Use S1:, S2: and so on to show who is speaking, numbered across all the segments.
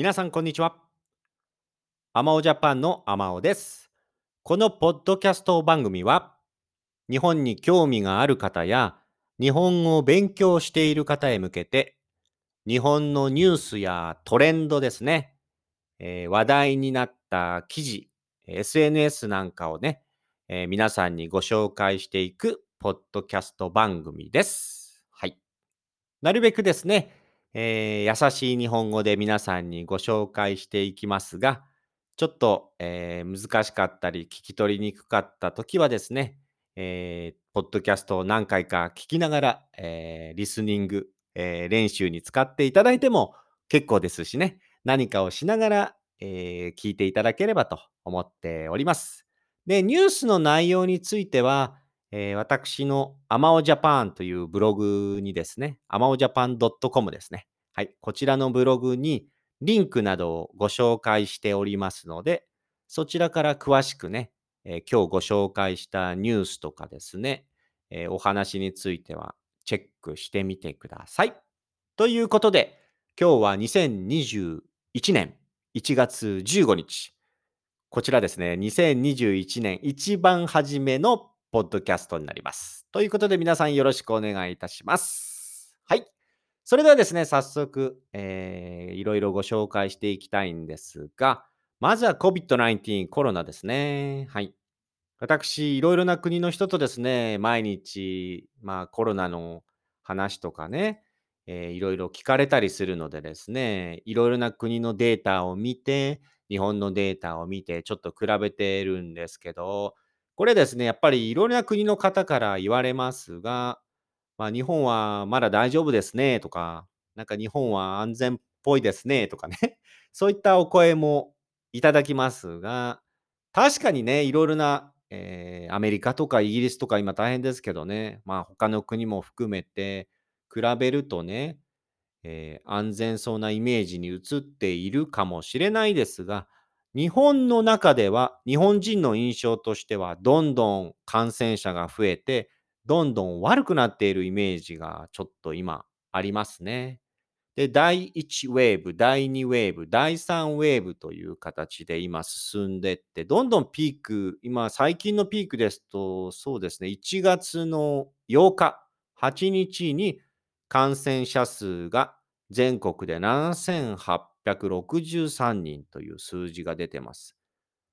S1: 皆さん、こんにちは。アマオジャパンのアマオです。このポッドキャスト番組は、日本に興味がある方や、日本語を勉強している方へ向けて、日本のニュースやトレンドですね、えー話題になった記事、SNS なんかをね、えー皆さんにご紹介していくポッドキャスト番組です。はい。なるべくですね、えー優しい日本語で皆さんにご紹介していきますが、ちょっと、えー難しかったり聞き取りにくかった時はですね、えーポッドキャストを何回か聞きながら、えーリスニング、えー練習に使っていただいても結構ですしね、何かをしながら、えー聞いていただければと思っております。で、ニュースの内容については、えー私のアマオジャパンというブログにですね、アマオジャパン .com ですね。はい。こちらのブログにリンクなどをご紹介しておりますので、そちらから詳しくね、えー今日ご紹介したニュースとかですね、えーお話についてはチェックしてみてください。ということで、今日は2021年1月15日。こちらですね、2021年一番初めのポッドキャストになります。ということで皆さんよろしくお願いいたします。はい。それではですね、早速、えーいろいろご紹介していきたいんですが、まずは COVID-19 コロナですね。はい。私、いろいろな国の人とですね、毎日、まあコロナの話とかね、えーいろいろ聞かれたりするのでですね、いろいろな国のデータを見て、日本のデータを見て、ちょっと比べてるんですけど、これですね、やっぱりいろいろな国の方から言われますが、まあ、日本はまだ大丈夫ですねとか、なんか日本は安全っぽいですねとかね、そういったお声もいただきますが、確かにね、いろいろな、えーアメリカとかイギリスとか今大変ですけどね、まあ他の国も含めて比べるとね、えー安全そうなイメージに映っているかもしれないですが、日本の中では、日本人の印象としては、どんどん感染者が増えて、どんどん悪くなっているイメージがちょっと今ありますね。で、第1ウェーブ、第2ウェーブ、第3ウェーブという形で今進んでって、どんどんピーク、今最近のピークですと、そうですね、1月の8日、8日に感染者数が全国で7800 7863人という数字が出てます。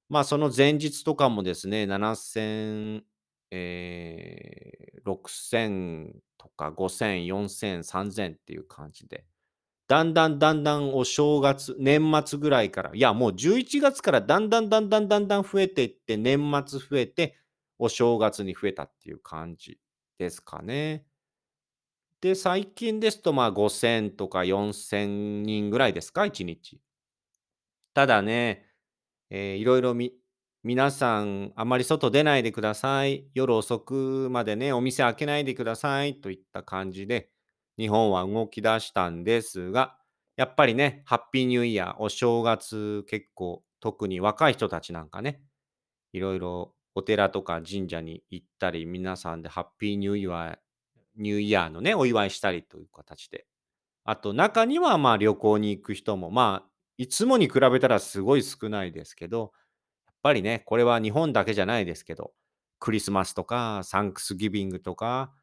S1: まあ、その前日とかもですね、70006000とか5000、4000、3000っていう感じで、だんだんだんだんお正月、年末ぐらいから、いやもう11月からだんだんだんだんだんだん増えていって、年末増えて、お正月に増えたっていう感じですかね。で、最近ですとまあ5000とか4000人ぐらいですか、1日。ただね、えーいろいろみ、皆さんあまり外出ないでください。夜遅くまでね、お店開けないでくださいといった感じで、日本は動き出したんですが、やっぱりね、ハッピーニューイヤー、お正月結構、特に若い人たちなんかね、いろいろお寺とか神社に行ったり、皆さんでハッピーニューイヤー、ニューイヤーのね、お祝いしたりという形で。あと、中にはまあ旅行に行く人も、まあ、いつもに比べたらすごい少ないですけど、やっぱりね、これは日本だけじゃないですけど、クリスマスとか、サンクスギビングとか、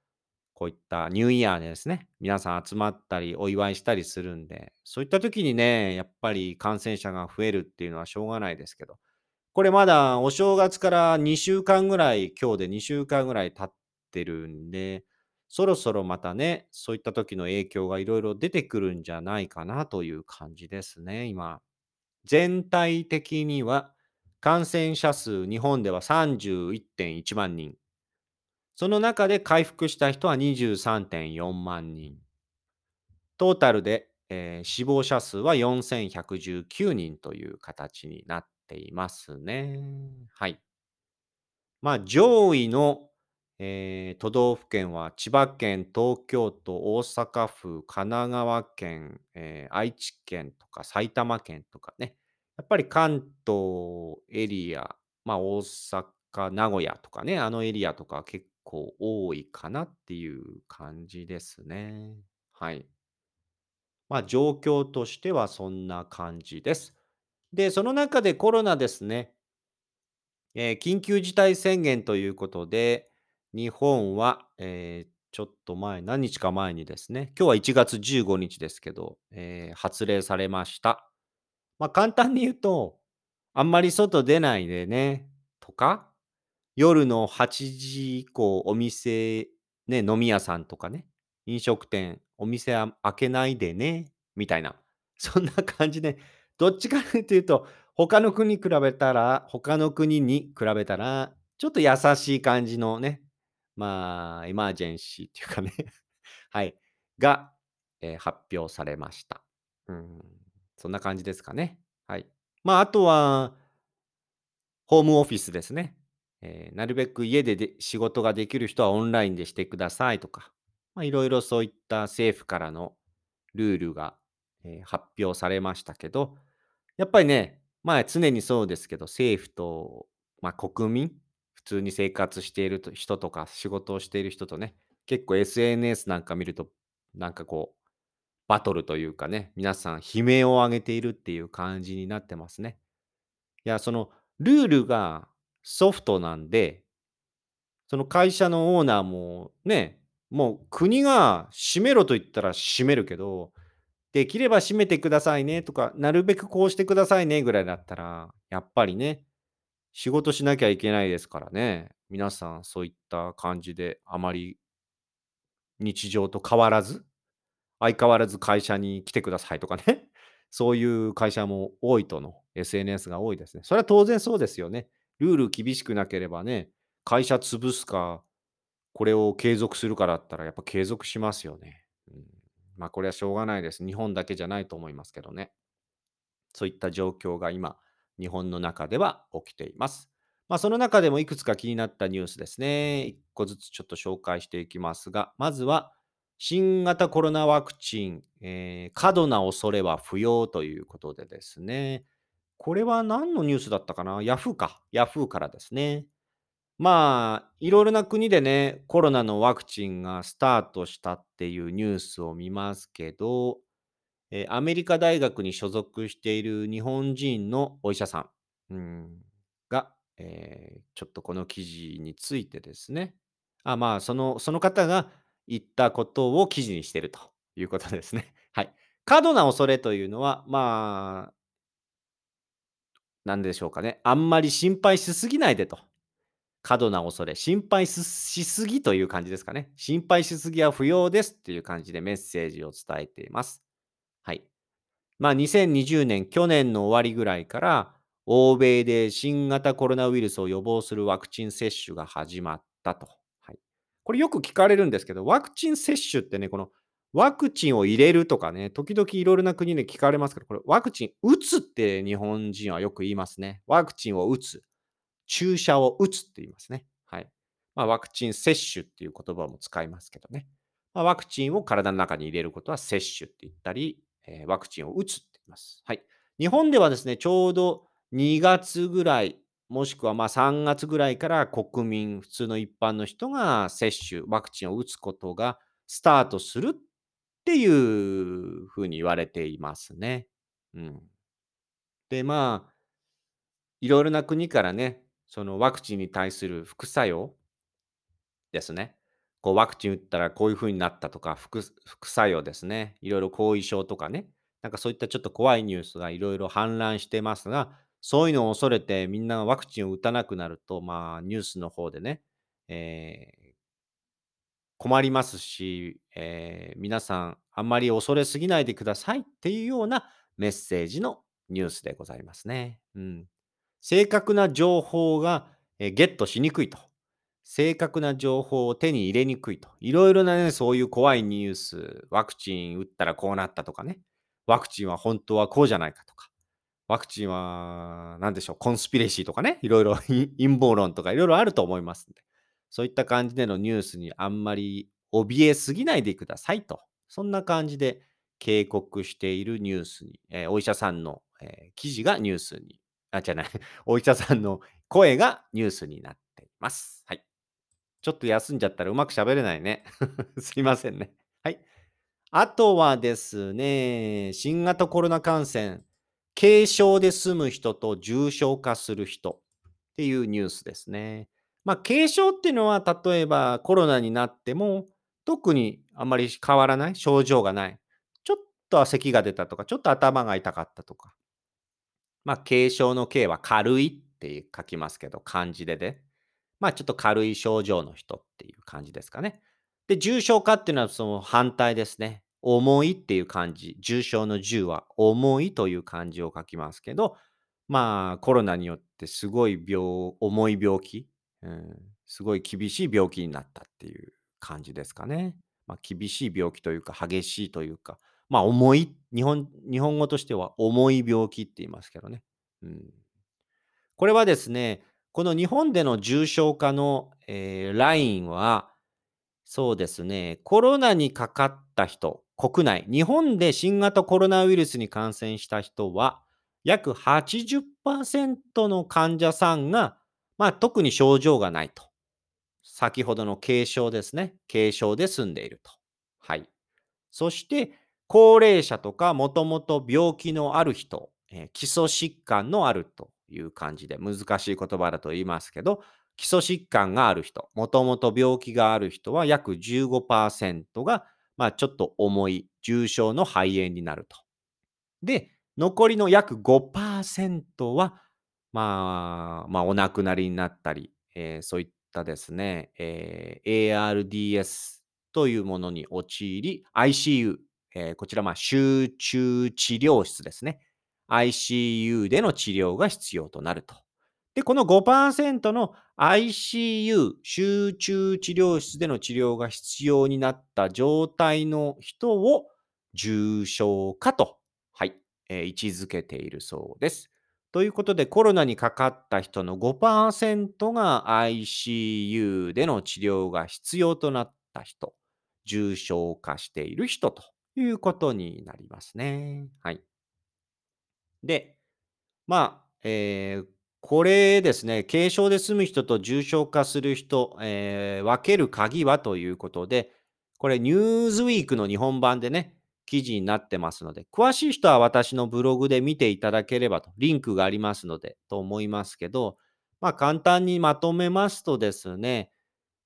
S1: こういったニューイヤーでですね、皆さん集まったり、お祝いしたりするんで、そういった時にね、やっぱり感染者が増えるっていうのはしょうがないですけど、これまだお正月から2週間ぐらい、今日で2週間ぐらい経ってるんで、そろそろまたね、そういった時の影響がいろいろ出てくるんじゃないかなという感じですね、今。全体的には感染者数、日本では31.1万人。その中で回復した人は23.4万人。トータルで、えー死亡者数は4119人という形になっていますね。はい。まあ、上位の、えー都道府県は千葉県、東京都、大阪府、神奈川県、えー愛知県とか埼玉県とかね。やっぱり関東エリア、まあ大阪、名古屋とかね、あのエリアとか結構多いかなっていう感じですね。はい。まあ、状況としてはそんな感じです。で、その中でコロナですね。えー緊急事態宣言ということで、日本は、えーちょっと前、何日か前にですね、今日は1月15日ですけど、えー発令されました。まあ、簡単に言うと、あんまり外出ないでね、とか、夜の8時以降、お店、ね、飲み屋さんとかね、飲食店、お店は開けないでね、みたいな、そんな感じで、どっちかというと、他の国に比べたら、他の国に比べたら、ちょっと優しい感じのね、まあ、エマージェンシーっていうかね、はい、が、えー発表されました。うん、そんな感じですかね。はい。まあ、あとは、ホームオフィスですね。えーなるべく家でで仕事ができる人はオンラインでしてくださいとか、まあ、いろいろそういった政府からのルールが、えー発表されましたけど、やっぱりね、まあ常にそうですけど、政府と、まあ、国民、通に生活している人とか仕事をしている人とね、結構 SNS なんか見ると、なんかこう、バトルというかね、皆さん悲鳴を上げているっていう感じになってますね。いや、そのルールがソフトなんで、その会社のオーナーもね、もう国が閉めろと言ったら閉めるけど、できれば閉めてくださいねとか、なるべくこうしてくださいねぐらいだったら、やっぱりね、仕事しなきゃいけないですからね。皆さんそういった感じであまり日常と変わらず、相変わらず会社に来てくださいとかね。そういう会社も多いとの SNS が多いですね。それは当然そうですよね。ルール厳しくなければね、会社潰すか、これを継続するかだったらやっぱ継続しますよね。うん、まあこれはしょうがないです。日本だけじゃないと思いますけどね。そういった状況が今、日本の中では起きています。まあ、その中でもいくつか気になったニュースですね。一個ずつちょっと紹介していきますが、まずは、新型コロナワクチン、えー過度な恐れは不要ということでですね。これは何のニュースだったかな？ヤフーか。ヤフーからですね。まあ、いろいろな国でね、コロナのワクチンがスタートしたっていうニュースを見ますけど、えアメリカ大学に所属している日本人のお医者さん、うんが、えーちょっとこの記事についてですね、あまあその、その方が言ったことを記事にしているということですね。はい。過度な恐れというのは、まあ、なんでしょうかね。あんまり心配しすぎないでと。過度な恐れ、心配ししすぎという感じですかね。心配しすぎは不要ですっていう感じでメッセージを伝えています。はい。まあ、2020年、去年の終わりぐらいから、欧米で新型コロナウイルスを予防するワクチン接種が始まったと。はい、これよく聞かれるんですけど、ワクチン接種ってね、このワクチンを入れるとかね、時々いろいろな国で聞かれますけど、これワクチン打つって日本人はよく言いますね。ワクチンを打つ。注射を打つって言いますね。はい。まあ、ワクチン接種っていう言葉も使いますけどね。まあ、ワクチンを体の中に入れることは接種って言ったり、えワクチンを打つって言います。はい。日本ではですね、ちょうど2月ぐらい、もしくはまあ3月ぐらいから国民、普通の一般の人が接種、ワクチンを打つことがスタートするっていうふうに言われていますね。うん。で、まあ、いろいろな国からね、そのワクチンに対する副作用ですね。こうワクチン打ったらこういう風になったとか、副副作用ですね。いろいろ後遺症とかね。なんかそういったちょっと怖いニュースがいろいろ氾濫してますが、そういうのを恐れてみんながワクチンを打たなくなると、まあニュースの方でね、えー困りますし、えー皆さんあんまり恐れすぎないでくださいっていうようなメッセージのニュースでございますね。うん。正確な情報が、えーゲットしにくいと。正確な情報を手に入れにくいと。いろいろなね、そういう怖いニュース、ワクチン打ったらこうなったとかね。ワクチンは本当はこうじゃないかとか。ワクチンは何でしょう、コンスピレシーとかね。いろいろ陰謀論とかいろいろあると思いますんで。そういった感じでのニュースにあんまり怯えすぎないでくださいと。そんな感じで警告しているニュースに、えーお医者さんの、えー記事がニュースに、あ、じゃない、お医者さんの声がニュースになっています。はい。ちょっと休んじゃったらうまく喋れないね。すいませんね。はい。あとはですね、新型コロナ感染、軽症で済む人と重症化する人っていうニュースですね。まあ、軽症っていうのは、例えばコロナになっても、特にあまり変わらない、症状がない。ちょっとは咳が出たとか、ちょっと頭が痛かったとか。まあ、軽症の軽は軽いって書きますけど、漢字でね。まあ、ちょっと軽い症状の人っていう感じですかね。で、重症化っていうのはその反対ですね。重いっていう漢字。重症の重は重いという漢字を書きますけど、まあ、コロナによってすごい病、重い病気、うん、すごい厳しい病気になったっていう感じですかね。まあ、厳しい病気というか、激しいというか、まあ、重い、日本、日本語としては重い病気って言いますけどね。うん、これはですね、この日本での重症化の、えー、ラインは、そうですね、コロナにかかった人、国内、日本で新型コロナウイルスに感染した人は、約80%の患者さんが、まあ、特に症状がないと。先ほどの軽症ですね。軽症で済んでいると。はい。そして、高齢者とか、もともと病気のある人、えー、基礎疾患のあるという感じで、難しい言葉だと言いますけど、基礎疾患がある人、もともと病気がある人は約15%が、まあ、ちょっと重い重症の肺炎になると。で、残りの約5%は、まあ、まあ、お亡くなりになったり、えー、そういったですね、えー、ARDS というものに陥り、ICU、えー、こちら、まあ、集中治療室ですね。ICU での治療が必要となると。で、この5%の ICU、集中治療室での治療が必要になった状態の人を重症化と、はい、えー、位置づけているそうです。ということで、コロナにかかった人の5%が ICU での治療が必要となった人、重症化している人ということになりますね。はい。で、まあ、えー、これですね、軽症で済む人と重症化する人、えー、分ける鍵はということで、これ、ニューズウィークの日本版でね、記事になってますので、詳しい人は私のブログで見ていただければと、リンクがありますので、と思いますけど、まあ、簡単にまとめますとですね、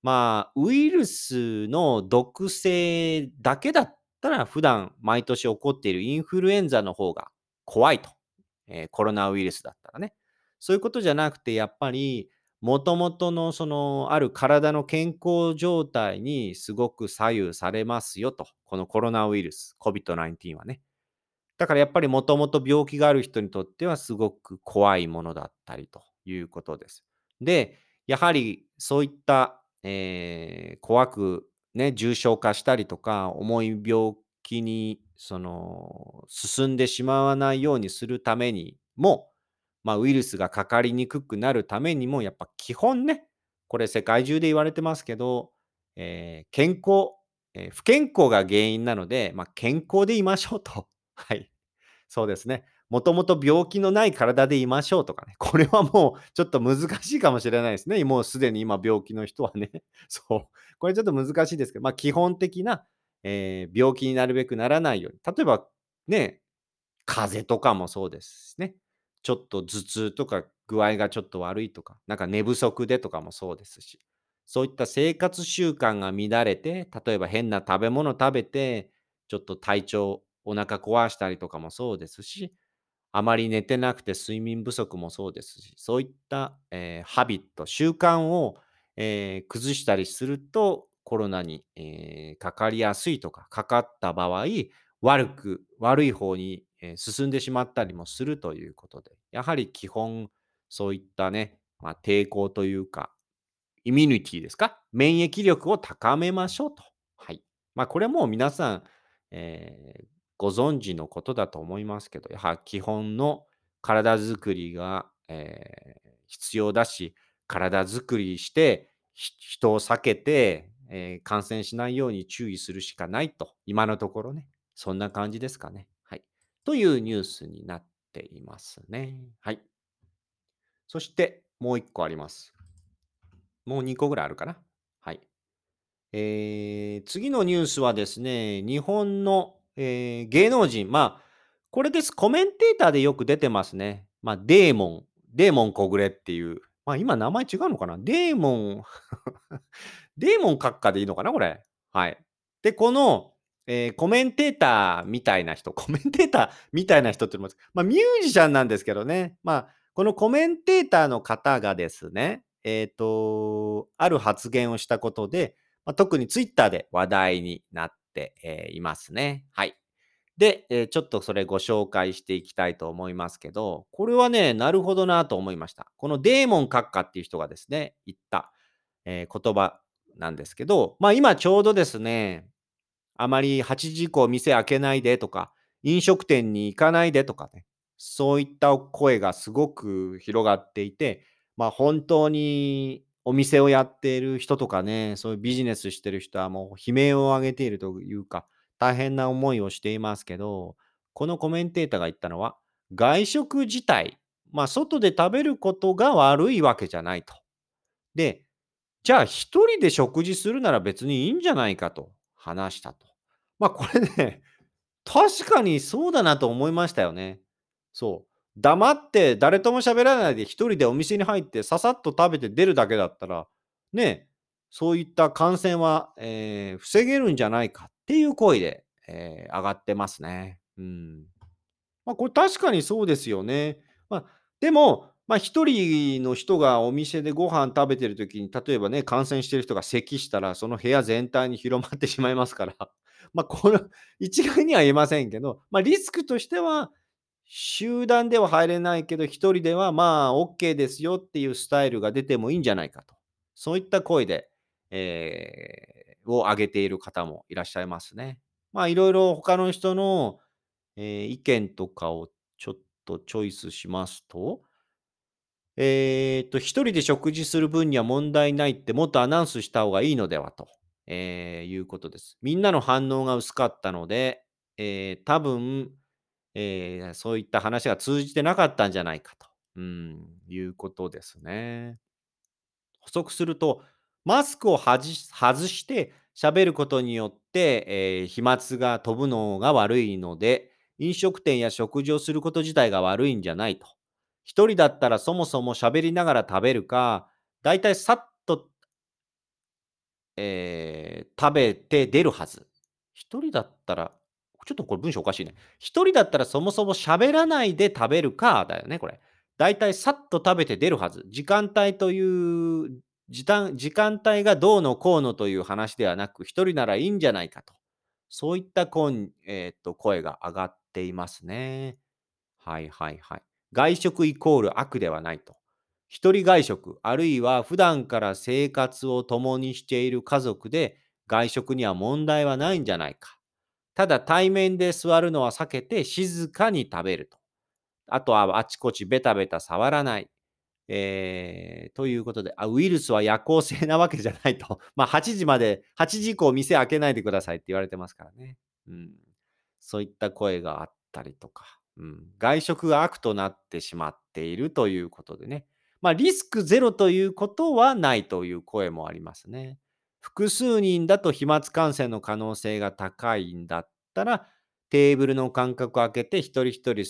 S1: まあ、ウイルスの毒性だけだったら、普段毎年起こっているインフルエンザの方が怖いと。えー、コロナウイルスだったらね。そういうことじゃなくて、やっぱり、もともとのそのある体の健康状態にすごく左右されますよと。このコロナウイルス、COVID-19 はね。だからやっぱりもともと病気がある人にとってはすごく怖いものだったりということです。で、やはりそういった、えー、怖くね、重症化したりとか、重い病気にその進んでしまわないようにするためにも、まあ、ウイルスがかかりにくくなるためにも、やっぱ基本ね、これ世界中で言われてますけど、えー、健康、えー、不健康が原因なので、まあ、健康でいましょうと。はい。そうですね。もともと病気のない体でいましょうとかね。これはもうちょっと難しいかもしれないですね。もうすでに今病気の人はね。そう。これちょっと難しいですけど、まあ基本的な、えー、病気になるべくならないように。例えばね、風邪とかもそうですしね。ちょっと頭痛とか具合がちょっと悪いとか、なんか寝不足でとかもそうですし、そういった生活習慣が乱れて、例えば変な食べ物食べて、ちょっと体調、お腹壊したりとかもそうですし、あまり寝てなくて睡眠不足もそうですし、そういった、えー、ハビット、習慣を、えー、崩したりすると、コロナに、えー、かかりやすいとか、かかった場合、悪く、悪い方にえ進んでしまったりもするということで、やはり基本、そういったね、まあ、抵抗というか、イミニティですか免疫力を高めましょうと。はい。まあ、これも皆さん、えー、ご存知のことだと思いますけど、やはり基本の体づくりが、えー、必要だし、体づくりして、人を避けて、えー、感染しないように注意するしかないと、今のところね、そんな感じですかね。はいというニュースになっていますね。はい。そして、もう1個あります。もう2個ぐらいあるかな。はい。えー次のニュースはですね、日本の、えー芸能人、まあ、これです。コメンテーターでよく出てますね。まあ、デーモン、デーモン小暮っていう、まあ、今名前違うのかな？デーモン、デーモン閣下でいいのかなこれ。はい。で、この、えーコメンテーターみたいな人、コメンテーターみたいな人って言います。まあ、ミュージシャンなんですけどね。まあ、このコメンテーターの方がですね、えっ、と、ある発言をしたことで、まあ、特にツイッターで話題になって、えーいますね。はい。で、えーちょっとそれご紹介していきたいと思いますけど、これはね、なるほどなと思いました。このデーモン閣下っていう人がですね、言った、えー言葉なんですけど、まあ今ちょうどですね、あまり8時以降店開けないでとか、飲食店に行かないでとかね、そういった声がすごく広がっていて、まあ本当にお店をやっている人とかね、そういうビジネスしてる人はもう悲鳴を上げているというか、大変な思いをしていますけど、このコメンテーターが言ったのは、外食自体、まあ外で食べることが悪いわけじゃないと。で、じゃあ一人で食事するなら別にいいんじゃないかと話したと。まあこれね、確かにそうだなと思いましたよね。そう。黙って誰とも喋らないで一人でお店に入ってささっと食べて出るだけだったら、ね、そういった感染は、えー防げるんじゃないかっていう声で、えー上がってますね。うん。まあ、これ確かにそうですよね。まあ、でも、まあ、一人の人がお店でご飯食べてる時に、例えばね、感染してる人が咳したら、その部屋全体に広まってしまいますから、まあ、これ、一概には言えませんけど、まあ、リスクとしては、集団では入れないけど、一人ではまあ、OK ですよっていうスタイルが出てもいいんじゃないかと。そういった声で、えーを上げている方もいらっしゃいますね。まあ、いろいろ他の人の、えー意見とかをちょっとチョイスしますと、えー、と、一人で食事する分には問題ないってもっとアナウンスした方がいいのではと、えーいうことです。みんなの反応が薄かったので、えー多分、えーそういった話が通じてなかったんじゃないかと、うん、いうことですね。補足すると、マスクを外し外して喋ることによって、えー飛沫が飛ぶのが悪いので、飲食店や食事をすること自体が悪いんじゃないと。一人だったらそもそも喋りながら食べるか、だいたいさっと、えー食べて出るはず。一人だったら、ちょっとこれ文章おかしいね。一人だったらそもそも喋らないで食べるかだよね、これ。だいたいさっと食べて出るはず。時間帯という時間時間帯がどうのこうのという話ではなく、一人ならいいんじゃないかと。そういった、えーっと声が上がっていますね。はいはいはい。外食イコール悪ではないと。一人外食、あるいは普段から生活を共にしている家族で外食には問題はないんじゃないか。ただ対面で座るのは避けて静かに食べると。あとはあちこちベタベタ触らない。えーということであ、ウイルスは夜行性なわけじゃないと。まあ、8時まで、8時以降店開けないでくださいって言われてますからね。うん、そういった声があったりとか、うん、外食が悪となってしまっているということでね。まあ、リスクゼロということはないという声もありますね。複数人だと飛沫感染の可能性が高いんだったら、テーブルの間隔を空けて一人一人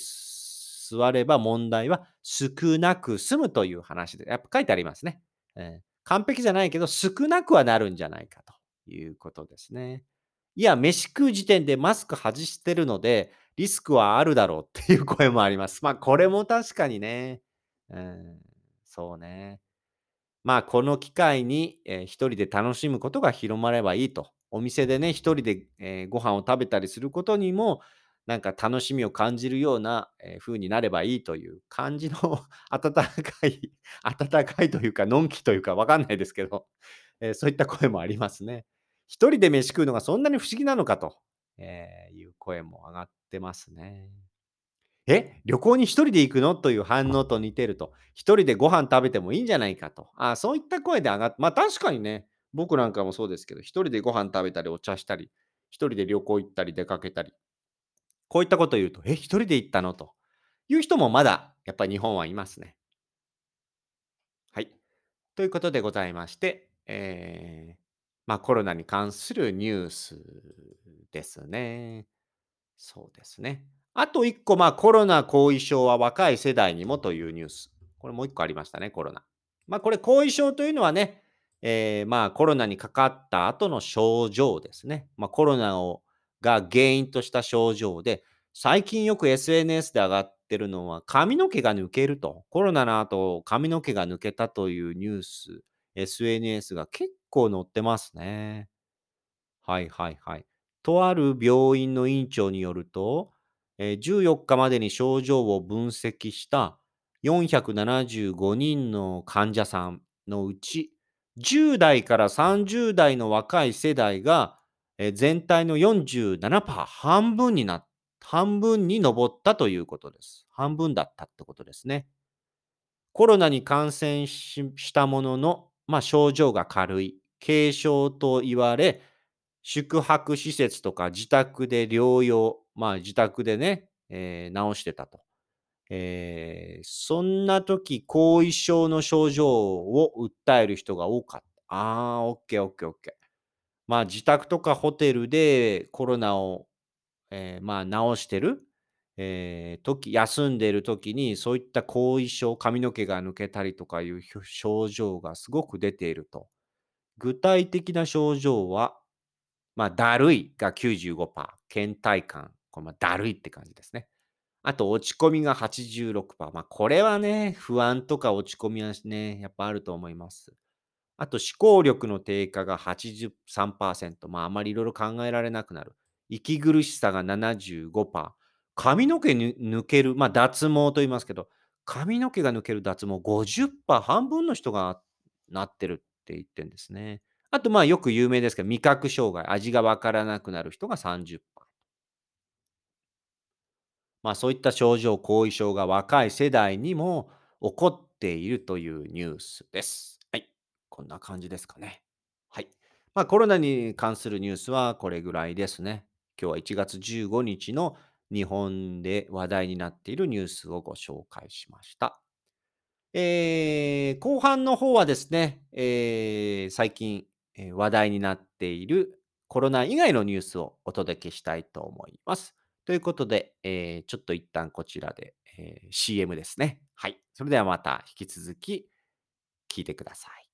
S1: 座れば問題は少なく済むという話で、やっぱ書いてありますね。えー完璧じゃないけど少なくはなるんじゃないかということですね。いや、飯食う時点でマスク外してるので、リスクはあるだろうっていう声もあります。まあ、これも確かにね。うん、そうね。まあ、この機会に、えー一人で楽しむことが広まればいいと。お店でね、一人で、えーご飯を食べたりすることにも、なんか楽しみを感じるような、えー風になればいいという感じの 温かい、温かいというか、のんきというか、わかんないですけど、えーそういった声もありますね。一人で飯食うのがそんなに不思議なのかと、えーいう声も上がってますね。え旅行に一人で行くの？という反応と似てると。一人でご飯食べてもいいんじゃないかと。あそういった声で上がって、まあ確かにね、僕なんかもそうですけど、一人でご飯食べたりお茶したり、一人で旅行行ったり出かけたり、こういったことを言うと、え、一人で行ったの？という人もまだやっぱり日本はいますね。はい。ということでございまして、えーまあコロナに関するニュースですね。そうですね。あと1個、まあコロナ後遺症は若い世代にもというニュース。これもう1個ありましたね、コロナ。まあこれ後遺症というのはね、えー、まあコロナにかかった後の症状ですね。まあコロナをが原因とした症状で、最近よく SNS で上がってるのは髪の毛が抜けると。コロナの後髪の毛が抜けたというニュース、SNS が結構載ってますね。はいはいはい。とある病院の院長によると、えー14日までに症状を分析した475人の患者さんのうち、10代から30代の若い世代が、え全体の47%、半分にな、半分に上ったということです。半分だったってことですね。コロナに感染したものの、まあ、症状が軽い、軽症と言われ、宿泊施設とか自宅で療養、まあ自宅でね、えー治してたと。えーそんな時、後遺症の症状を訴える人が多かった。あー、オッケーオッケーオッケー。まあ自宅とかホテルでコロナを、えーまあ治してる、えー時、休んでる時にそういった後遺症、髪の毛が抜けたりとかいう症状がすごく出ていると。具体的な症状は、まあ、だるいが95%、倦怠感、これまだるいって感じですね。あと、落ち込みが86%。まあ、これはね、不安とか落ち込みはね、やっぱあると思います。あと、思考力の低下が83%。まあ、あまりいろいろ考えられなくなる。息苦しさが75%。髪の毛ぬ抜ける、まあ、脱毛と言いますけど、髪の毛が抜ける脱毛50%、半分の人がなってるって言ってるんですね。あと、まあ、よく有名ですけど、味覚障害、味がわからなくなる人が30%。まあ、そういった症状、後遺症が若い世代にも起こっているというニュースです。こんな感じですかね。はい。まあ、コロナに関するニュースはこれぐらいですね。今日は1月15日の日本で話題になっているニュースをご紹介しました。えー後半の方はですね、えー最近、話題になっているコロナ以外のニュースをお届けしたいと思います。ということで、えーちょっと一旦こちらで、えー CM ですね。はい。それではまた引き続き聞いてください。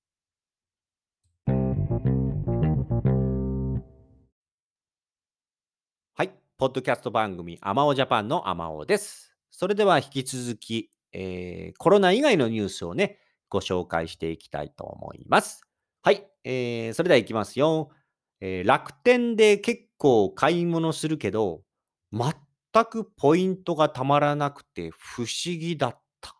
S1: ポッドキャスト番組、アマオジャパンのアマオです。それでは引き続き、えーコロナ以外のニュースをね、ご紹介していきたいと思います。はい。えーそれではいきますよ。えー楽天で結構買い物するけど、全くポイントがたまらなくて不思議だった。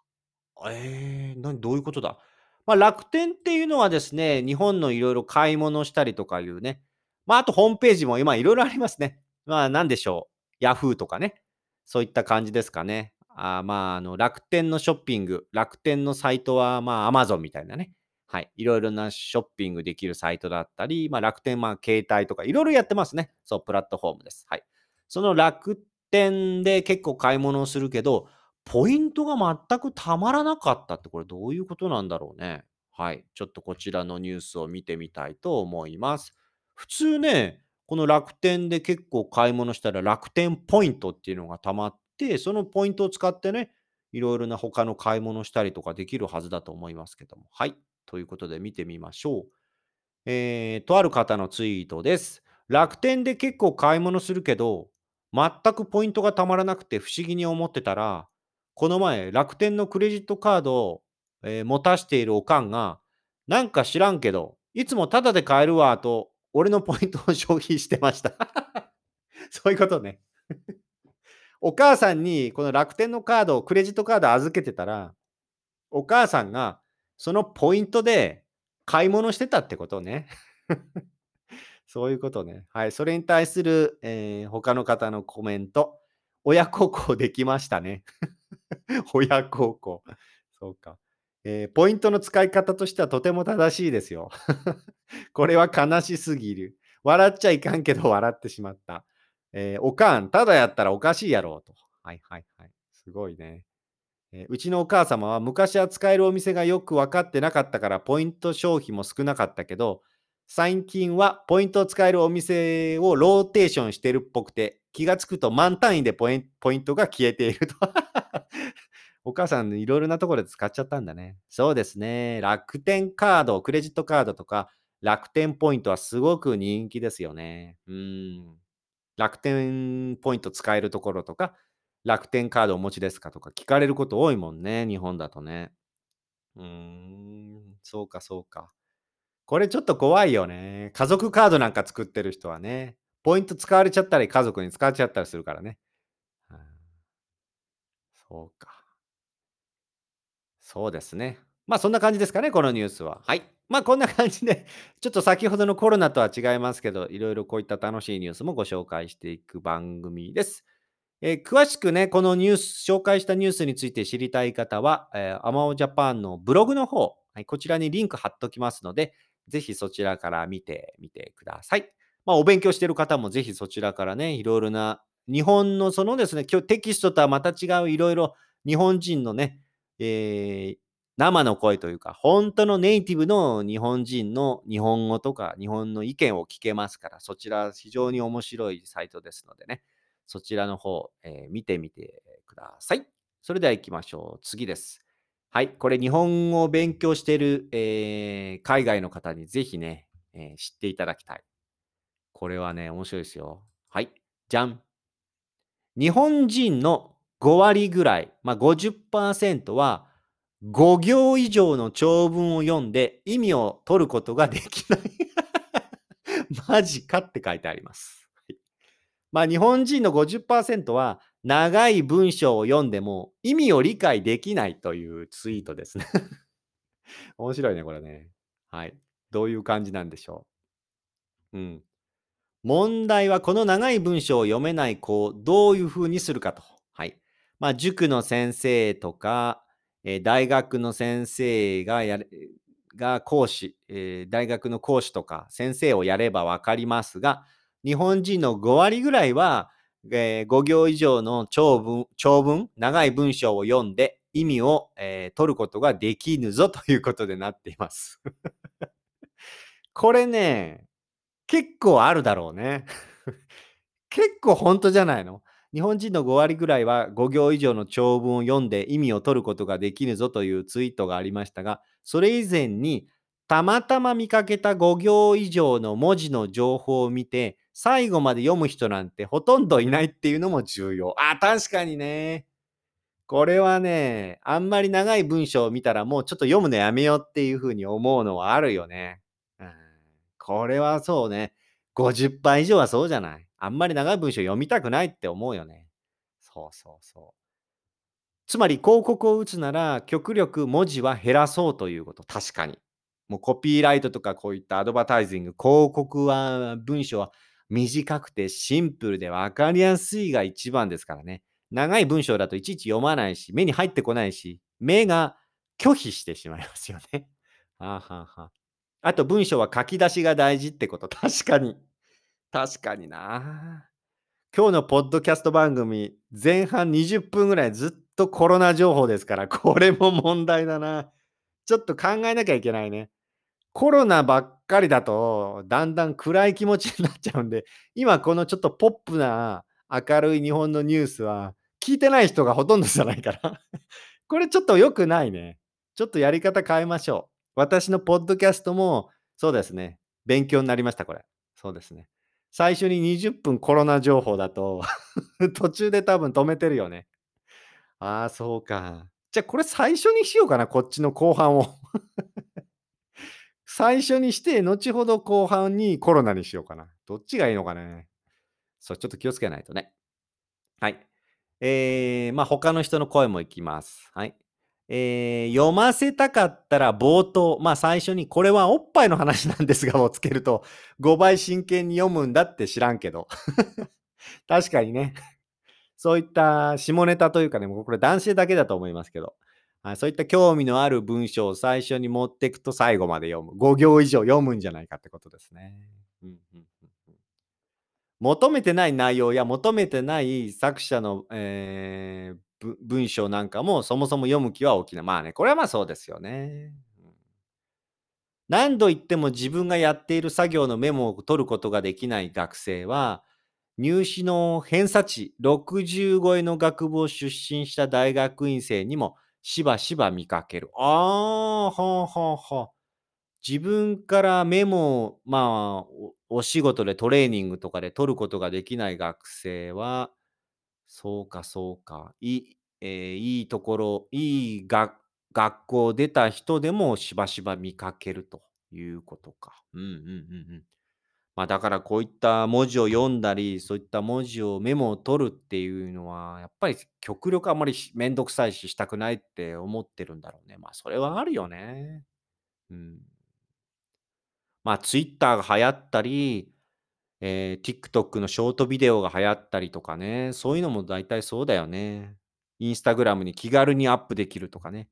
S1: えー、何どういうことだ？まあ、楽天っていうのはですね、日本のいろいろ買い物したりとかいうね、まあ、あとホームページも今いろいろありますね。まあ、なんでしょう。ヤフーとかね。そういった感じですかね。あまあ、あの、楽天のショッピング、楽天のサイトは、まあ、アマゾンみたいなね。はい。いろいろなショッピングできるサイトだったり、まあ、楽天、まあ、携帯とか、いろいろやってますね。そう、プラットフォームです。はい。その楽天で結構買い物をするけど、ポイントが全くたまらなかったって、これどういうことなんだろうね。はい。ちょっとこちらのニュースを見てみたいと思います。普通ね、この楽天で結構買い物したら楽天ポイントっていうのがたまって、そのポイントを使ってね、いろいろな他の買い物したりとかできるはずだと思いますけども。はい。ということで見てみましょう。えーとある方のツイートです。楽天で結構買い物するけど、全くポイントがたまらなくて不思議に思ってたら、この前、楽天のクレジットカードを、えー持たしているおかんが、なんか知らんけど、いつもタダで買えるわと、俺のポイントを消費してました。そういうことね。お母さんにこの楽天のカードを、クレジットカード預けてたら、お母さんがそのポイントで買い物してたってことね。そういうことね。はい。それに対する、えー他の方のコメント。親孝行できましたね。親孝行。そうか。えーポイントの使い方としてはとても正しいですよ。これは悲しすぎる。笑っちゃいかんけど 笑ってしまった。えーおかん、ただやったらおかしいやろうと。はいはいはい。すごいね。えーうちのお母様は昔は使えるお店がよく分かってなかったからポイント消費も少なかったけど、最近はポイントを使えるお店をローテーションしてるっぽくて、気がつくと満単位でポイポイントが消えていると。お母さんいろいろなところで使っちゃったんだね。そうですね。楽天カード、クレジットカードとか楽天ポイントはすごく人気ですよね。うん。楽天ポイント使えるところとか、楽天カードお持ちですかとか聞かれること多いもんね。日本だとね。うーん。そうか、そうか。これちょっと怖いよね。家族カードなんか作ってる人はね。ポイント使われちゃったり、家族に使われちゃったりするからね。うんそうか。そうですね。まあそんな感じですかね、このニュースは。はい。まあこんな感じで、ちょっと先ほどのコロナとは違いますけど、いろいろこういった楽しいニュースもご紹介していく番組です。えー詳しくね、このニュース、紹介したニュースについて知りたい方は、え、アマオジャパンのブログの方、はい、こちらにリンク貼っときますので、ぜひそちらから見てみてください。まあお勉強してる方もぜひそちらからね、いろいろな日本のそのですね、今日テキストとはまた違ういろいろ日本人のね、えー生の声というか、本当のネイティブの日本人の日本語とか日本の意見を聞けますから、そちら非常に面白いサイトですのでね、そちらの方、えー見てみてください。それでは行きましょう。次です。はい、これ日本語を勉強している、えー海外の方にぜひね、えー知っていただきたい。これはね、面白いですよ。はい、じゃん。日本人の5割ぐらい、まあ、50%は5行以上の長文を読んで意味を取ることができない。マジかって書いてあります。まあ日本人の50%は長い文章を読んでも意味を理解できないというツイートですね。面白いね、これね。はい。どういう感じなんでしょう。うん。問題はこの長い文章を読めない子をどういうふうにするかと。まあ、塾の先生とか、えー大学の先生がやれ、が講師、えー大学の講師とか先生をやればわかりますが、日本人の5割ぐらいは、え5行以上の長文、長文、長い文章を読んで意味を、えー取ることができぬぞということでなっています。これね、結構あるだろうね。結構本当じゃないの？日本人の5割ぐらいは5行以上の長文を読んで意味を取ることができぬぞというツイートがありましたが、それ以前にたまたま見かけた5行以上の文字の情報を見て、最後まで読む人なんてほとんどいないっていうのも重要。あ、確かにね。これはね、あんまり長い文章を見たらもうちょっと読むのやめようっていうふうに思うのはあるよね。うん、これはそうね。50%以上はそうじゃない。あんまり長い文章読みたくないって思うよね。そうそうそう。つまり広告を打つなら極力文字は減らそうということ。確かに。もうコピーライトとかこういったアドバタイジング、広告は文章は短くてシンプルで分かりやすいが一番ですからね。長い文章だといちいち読まないし、目に入ってこないし、目が拒否してしまいますよね。はあ、はは、あと文章は書き出しが大事ってこと。確かに。確かにな。今日のポッドキャスト番組、前半20分ぐらいずっとコロナ情報ですから、これも問題だな。ちょっと考えなきゃいけないね。コロナばっかりだと、だんだん暗い気持ちになっちゃうんで、今このちょっとポップな明るい日本のニュースは、聞いてない人がほとんどじゃないから。これちょっと良くないね。ちょっとやり方変えましょう。私のポッドキャストも、そうですね。勉強になりました、これ。そうですね。最初に20分コロナ情報だと 途中で多分止めてるよね。ああ、そうか。じゃあこれ最初にしようかな、こっちの後半を。最初にして、後ほど後半にコロナにしようかな。どっちがいいのかね。そう、ちょっと気をつけないとね。はい。えー、まあ他の人の声もいきます。はい。えー読ませたかったら冒頭、まあ最初にこれはおっぱいの話なんですがをつけると5倍真剣に読むんだって知らんけど。確かにね。そういった下ネタというかね、これ男性だけだと思いますけど。そういった興味のある文章を最初に持っていくと最後まで読む。5行以上読むんじゃないかってことですね。うんうん求めてない内容や求めてない作者の、えー文章なんかもそもそも読む気は起きな。まあね、これはまあそうですよね。何度言っても自分がやっている作業のメモを取ることができない学生は、入試の偏差値60超えの学部を出身した大学院生にもしばしば見かける。ああ、ははは。自分からメモを、まあ、お仕事でトレーニングとかで取ることができない学生は、そうかそうか。いい、えーいいところ、いいが学校出た人でもしばしば見かけるということか。うんうんうんうん。まあだからこういった文字を読んだり、そういった文字をメモを取るっていうのは、やっぱり極力あんまりしめんどくさいししたくないって思ってるんだろうね。まあそれはあるよね。うん。まあ Twitter が流行ったり、えー TikTok のショートビデオが流行ったりとかね、そういうのも大体そうだよね。インスタグラムに気軽にアップできるとかね。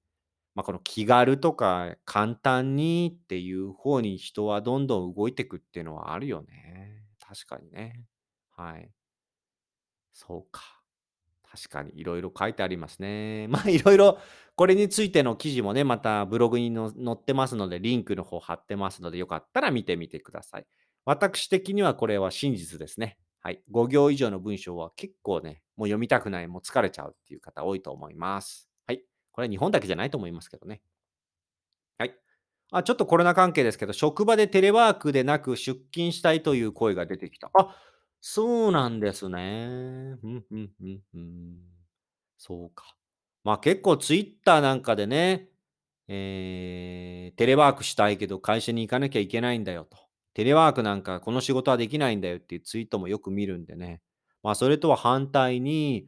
S1: まあ、この気軽とか簡単にっていう方に人はどんどん動いていくっていうのはあるよね。確かにね。はい。そうか。確かにいろいろ書いてありますね。まあいろいろこれについての記事もね、またブログに載ってますので、リンクの方貼ってますので、よかったら見てみてください。私的にはこれは真実ですね。はい。5行以上の文章は結構ね、もう読みたくない、もう疲れちゃうっていう方多いと思います。はい。これは日本だけじゃないと思いますけどね。はい。あ、ちょっとコロナ関係ですけど、職場でテレワークでなく出勤したいという声が出てきた。あ、そうなんですね。ふんふんふんふん。そうか。まあ結構ツイッターなんかでね、えーテレワークしたいけど会社に行かなきゃいけないんだよと。テレワークなんかこの仕事はできないんだよっていうツイートもよく見るんでね。まあそれとは反対に、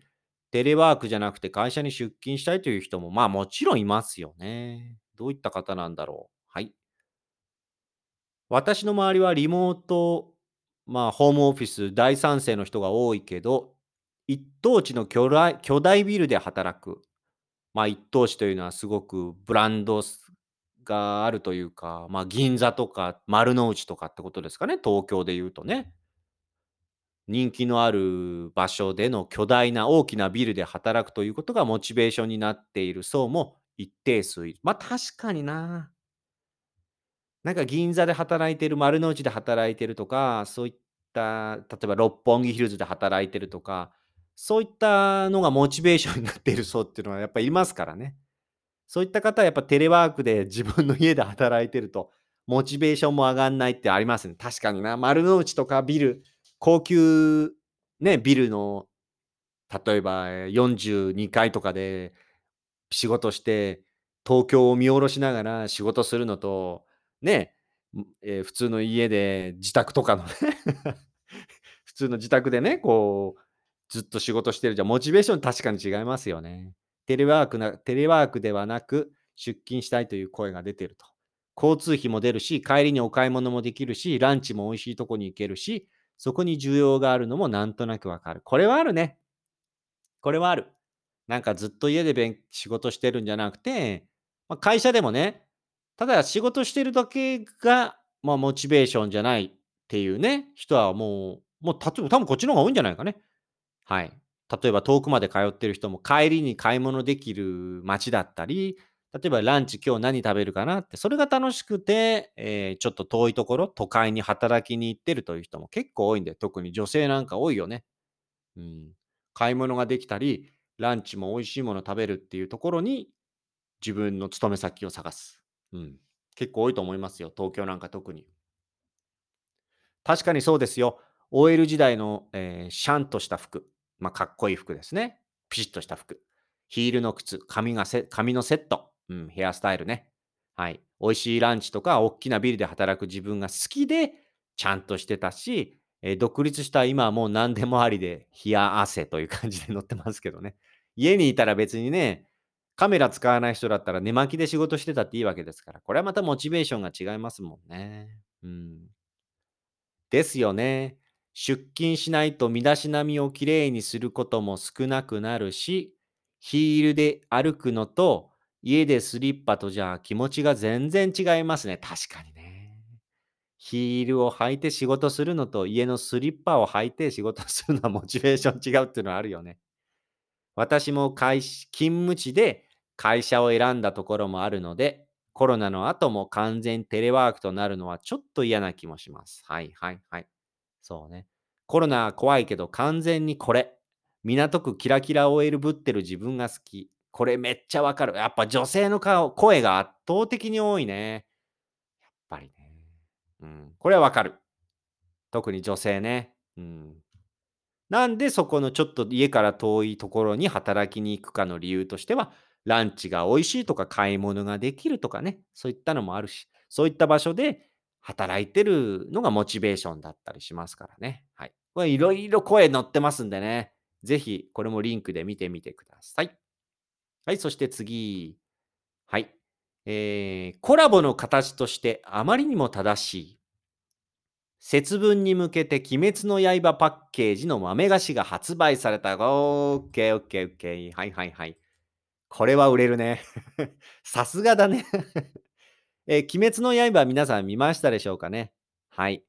S1: テレワークじゃなくて会社に出勤したいという人もまあもちろんいますよね。どういった方なんだろう。はい。私の周りはリモート、まあホームオフィス大賛成の人が多いけど、一等地の巨大巨大ビルで働く。まあ一等地というのはすごくブランドがあるというか、まあ銀座とか丸の内とかってことですかね。東京で言うとね。人気のある場所での巨大な大きなビルで働くということがモチベーションになっている層も一定数いる。まあ確かにな。なんか銀座で働いてる、丸の内で働いてるとか、そういった、例えば六本木ヒルズで働いてるとか、そういったのがモチベーションになっている層っていうのはやっぱりいますからね。そういった方はやっぱテレワークで自分の家で働いてると、モチベーションも上がんないってありますね。確かにな。丸の内とかビル、高級ね、ビルの、例えば42階とかで仕事して、東京を見下ろしながら仕事するのと、ね、えー普通の家で自宅とかのね、普通の自宅でね、こう、ずっと仕事してるじゃ、モチベーション確かに違いますよね。テレワークな、テレワークではなく、出勤したいという声が出てると。交通費も出るし、帰りにお買い物もできるし、ランチも美味しいとこに行けるし、そこに需要があるのもなんとなくわかる。これはあるね。これはある。なんかずっと家で勉仕事してるんじゃなくて、まあ、会社でもね、ただ仕事してるだけが、まあ、モチベーションじゃないっていうね、人はもう、もうた多分こっちの方が多いんじゃないかね。はい。例えば遠くまで通ってる人も帰りに買い物できる街だったり、例えばランチ今日何食べるかなって、それが楽しくて、えーちょっと遠いところ、都会に働きに行ってるという人も結構多いんで、特に女性なんか多いよね。うん。買い物ができたり、ランチも美味しいもの食べるっていうところに、自分の勤め先を探す。うん。結構多いと思いますよ。東京なんか特に。確かにそうですよ。OL 時代の、えーシャンとした服。まあ、かっこいい服ですね。ピシッとした服。ヒールの靴、髪がせ髪のセット。うん、ヘアスタイルね。はい。美味しいランチとか、大きなビルで働く自分が好きで、ちゃんとしてたし、えー独立した今はもう何でもありで、冷や汗という感じで載ってますけどね。家にいたら別にね、カメラ使わない人だったら寝巻きで仕事してたっていいわけですから、これはまたモチベーションが違いますもんね。うん。ですよね。出勤しないと身だしなみをきれいにすることも少なくなるし、ヒールで歩くのと家でスリッパとじゃ気持ちが全然違いますね。確かにね。ヒールを履いて仕事するのと家のスリッパを履いて仕事するのはモチベーション違うっていうのはあるよね。私も会勤務地で会社を選んだところもあるので、コロナの後も完全テレワークとなるのはちょっと嫌な気もします。はいはいはい。そうね。コロナ怖いけど完全にこれ。港区キラキラ OL ぶってる自分が好き。これめっちゃわかる。やっぱ女性の顔、声が圧倒的に多いね。やっぱりね。うん。これはわかる。特に女性ね。うん。なんでそこのちょっと家から遠いところに働きに行くかの理由としては、ランチが美味しいとか買い物ができるとかね、そういったのもあるし、そういった場所で働いてるのがモチベーションだったりしますからね。はい。これいろいろ声載ってますんでね。ぜひこれもリンクで見てみてください。はい、そして次。はい。えー、コラボの形としてあまりにも正しい。節分に向けて鬼滅の刃パッケージの豆菓子が発売された。オーケーオッケーオッケー。はいはいはい。これは売れるね。さすがだねえー、鬼滅の刃皆さん見ましたでしょうかね？はい。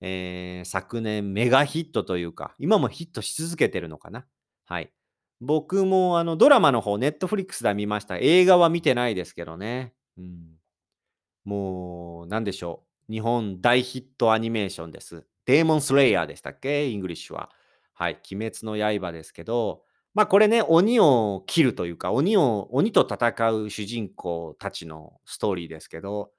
S1: えー、昨年メガヒットというか、今もヒットし続けてるのかな？はい。僕もあのドラマの方、ネットフリックスでは見ました。映画は見てないですけどね。うん。もう、なんでしょう。日本大ヒットアニメーションです。 Demon Slayer でしたっけ？ English は。はい。鬼滅の刃ですけど、まあこれね、鬼を切るというか、鬼を、鬼と戦う主人公たちのストーリーですけど、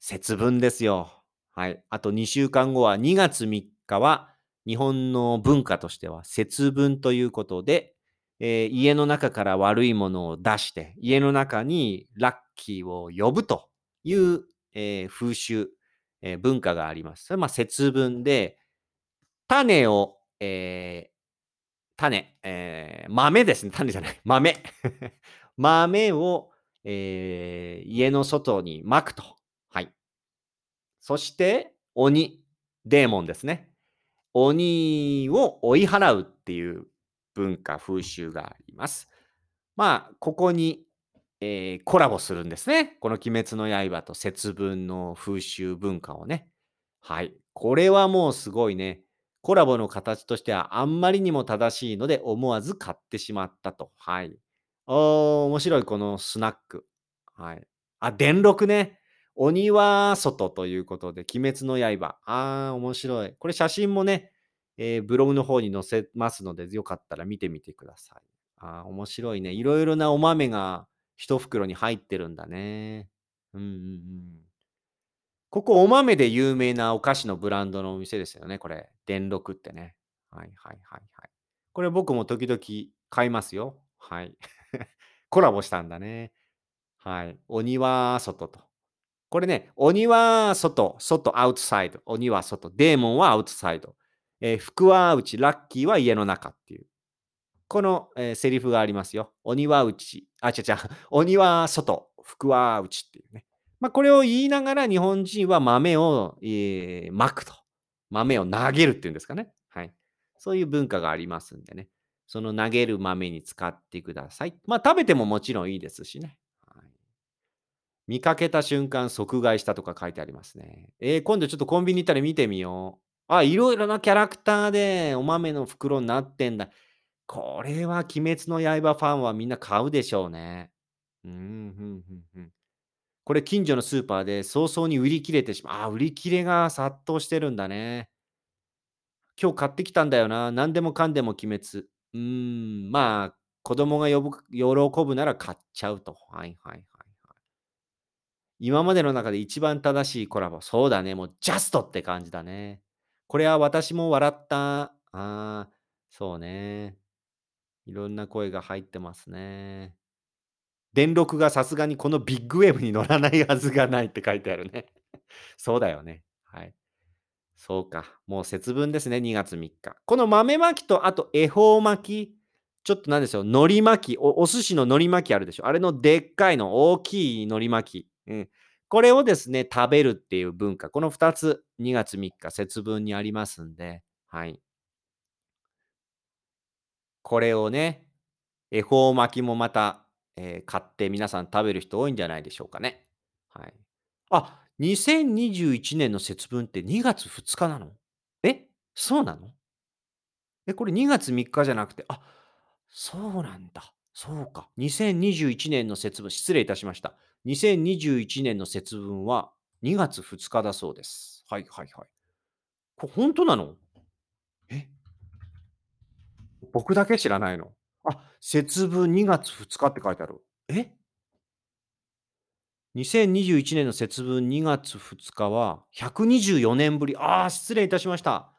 S1: 節分ですよ。はい。あと2週間後は2月3日は、日本の文化としては節分ということで、えー家の中から悪いものを出して、家の中にラッキーを呼ぶという、えー風習、えー文化があります。それまあ節分で、種を、えー種、えー豆ですね。種じゃない。豆。豆を、えー家の外に撒くと。はい。そして、鬼、デーモンですね。鬼を追い払うっていう文化、風習があります。まあ、ここに、えーコラボするんですね。この鬼滅の刃と節分の風習文化をね。はい。これはもうすごいね。コラボの形としてはあんまりにも正しいので思わず買ってしまったと。はい。おー、面白いこのスナック。はい。あ、電録ね。鬼は外ということで、鬼滅の刃。あー、面白い。これ写真もね、えーブログの方に載せますので、よかったら見てみてください。あー、面白いね。いろいろなお豆が一袋に入ってるんだね。うんうんうん。ここ、お豆で有名なお菓子のブランドのお店ですよね、これ。電録ってね。はいはいはいはい。これ僕も時々買いますよ。はい。コラボしたんだね。はい。鬼は外と。これね、鬼は外、外、アウトサイド。鬼は外、デーモンはアウトサイド。えー福は内、ラッキーは家の中っていう。この、えーセリフがありますよ。鬼は内、あ、違う違う。鬼は外、福は内っていうね。まあ、これを言いながら日本人は豆を、えーまくと。豆を投げるっていうんですかね。はい。そういう文化がありますんでね。その投げる豆に使ってください。まあ食べてももちろんいいですしね。はい、見かけた瞬間即買いしたとか書いてありますね。えー今度ちょっとコンビニ行ったら見てみよう。あ、いろいろなキャラクターでお豆の袋になってんだ。これは鬼滅の刃ファンはみんな買うでしょうね。うん、うん、うん、うん。これ近所のスーパーで早々に売り切れてしまう。あ、売り切れが殺到してるんだね。今日買ってきたんだよな。何でもかんでも鬼滅。うーん、まあ、子供が喜ぶなら買っちゃうと。はいはいはい。今までの中で一番正しいコラボ。そうだね。もうジャストって感じだね。これは私も笑った。ああ、そうね。いろんな声が入ってますね。電力がさすがにこのビッグウェーブに乗らないはずがないって書いてあるね。そうだよね。はい。そうか。もう節分ですね、2月3日。この豆まきと、あと恵方巻き。ちょっとなんでしょう、海苔巻きお、お寿司の海苔巻きあるでしょ。あれのでっかいの、大きい海苔巻き。うん。これをですね、食べるっていう文化。この2つ、2月3日、節分にありますんで、はい。これをね、恵方巻きもまた、えー買って皆さん食べる人多いんじゃないでしょうかね。はい。あ、2021年の節分って2月2日なの？えそうなの？え、これ2月3日じゃなくて、あ、そうなんだ。そうか。2021年の節分、失礼いたしました。2021年の節分は2月2日だそうです。はいはいはい。これ本当なの？え？僕だけ知らないの、節分2月2日って書いてある。え ?2021 年の節分2月2日は124年ぶり。ああ、失礼いたしました。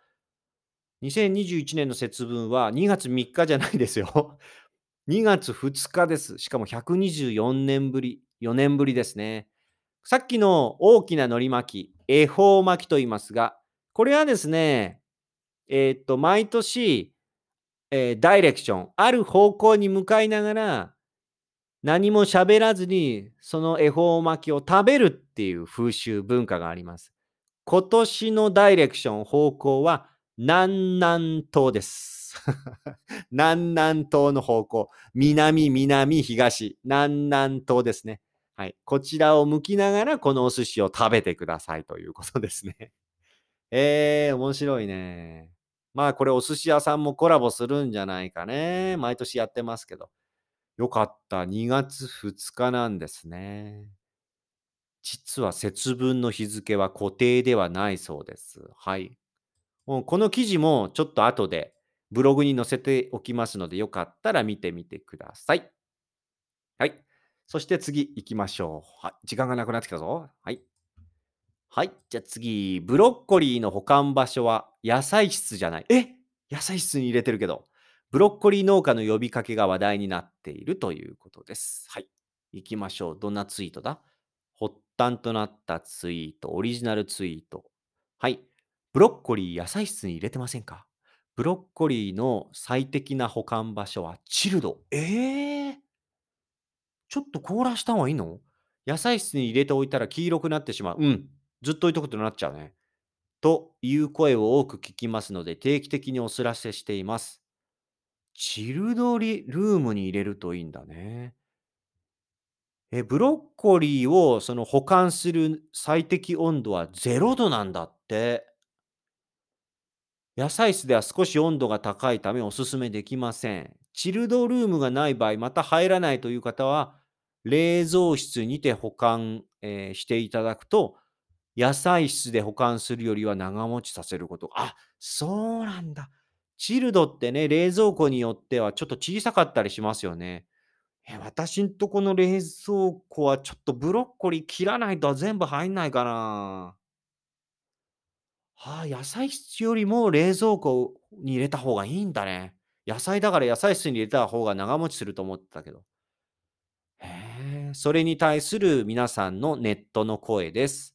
S1: 2021年の節分は2月3日じゃないですよ。2月2日です。しかも124年ぶり、4年ぶりですね。さっきの大きな海苔巻き、恵方巻きと言いますが、これはですね、えーっと、毎年、えーダイレクション、ある方向に向かいながら、何も喋らずに、その恵方巻きを食べるっていう風習、文化があります。今年のダイレクション、方向は、南南東です。南南東の方向。南、南、東。南南東ですね。はい。こちらを向きながら、このお寿司を食べてくださいということですね。えー、面白いね。まあ、これお寿司屋さんもコラボするんじゃないかね。毎年やってますけど。よかった。2月2日なんですね。実は節分の日付は固定ではないそうです。はい。もうこの記事もちょっと後でブログに載せておきますので、よかったら見てみてください。はい。そして次行きましょう。はい。時間がなくなってきたぞ。はい。はい。じゃあ次、ブロッコリーの保管場所は野菜室じゃない。え？野菜室に入れてるけど。ブロッコリー農家の呼びかけが話題になっているということです。はい。行きましょう。どんなツイートだ？発端となったツイート、オリジナルツイート。はい。ブロッコリー野菜室に入れてませんか？ブロッコリーの最適な保管場所はチルド。えー、ちょっと凍らした方がいいの？野菜室に入れておいたら黄色くなってしまう。うん。ずっと置いとくとなっちゃうね。という声を多く聞きますので、定期的にお知らせしています。チルドリルームに入れるといいんだね。え、ブロッコリーをその保管する最適温度は0度なんだって。野菜室では少し温度が高いためおすすめできません。チルドルームがない場合、また入らないという方は、冷蔵室にて保管、えーしていただくと、野菜室で保管するよりは長持ちさせること。あ、そうなんだ。チルドってね、冷蔵庫によってはちょっと小さかったりしますよね。え、私んとこの冷蔵庫はちょっとブロッコリー切らないと全部入んないかな。はあ、野菜室よりも冷蔵庫に入れた方がいいんだね。野菜だから野菜室に入れた方が長持ちすると思ってたけど。へえ、それに対する皆さんのネットの声です。